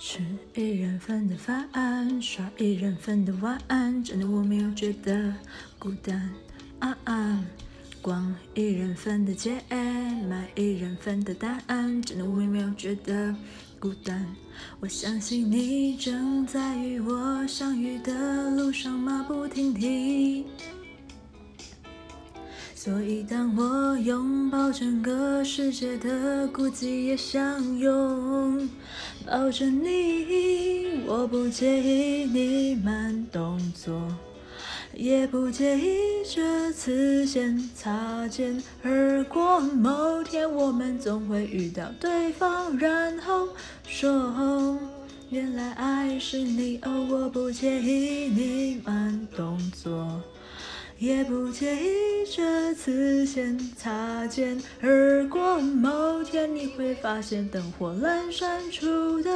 吃一人份的饭，刷一人份的碗，真的我没有觉得孤单。啊啊，逛一人份的街，买一人份的单，真的我没有觉得孤单。我相信你正在与我相遇的路上马不停蹄。所以，当我拥抱整个世界的孤寂，也相拥抱着你。我不介意你慢动作，也不介意这次先擦肩而过。某天我们总会遇到对方，然后说，原来爱是你。哦，我不介意你慢动作。也不介意这次先擦肩而过，某天你会发现灯火阑珊处的。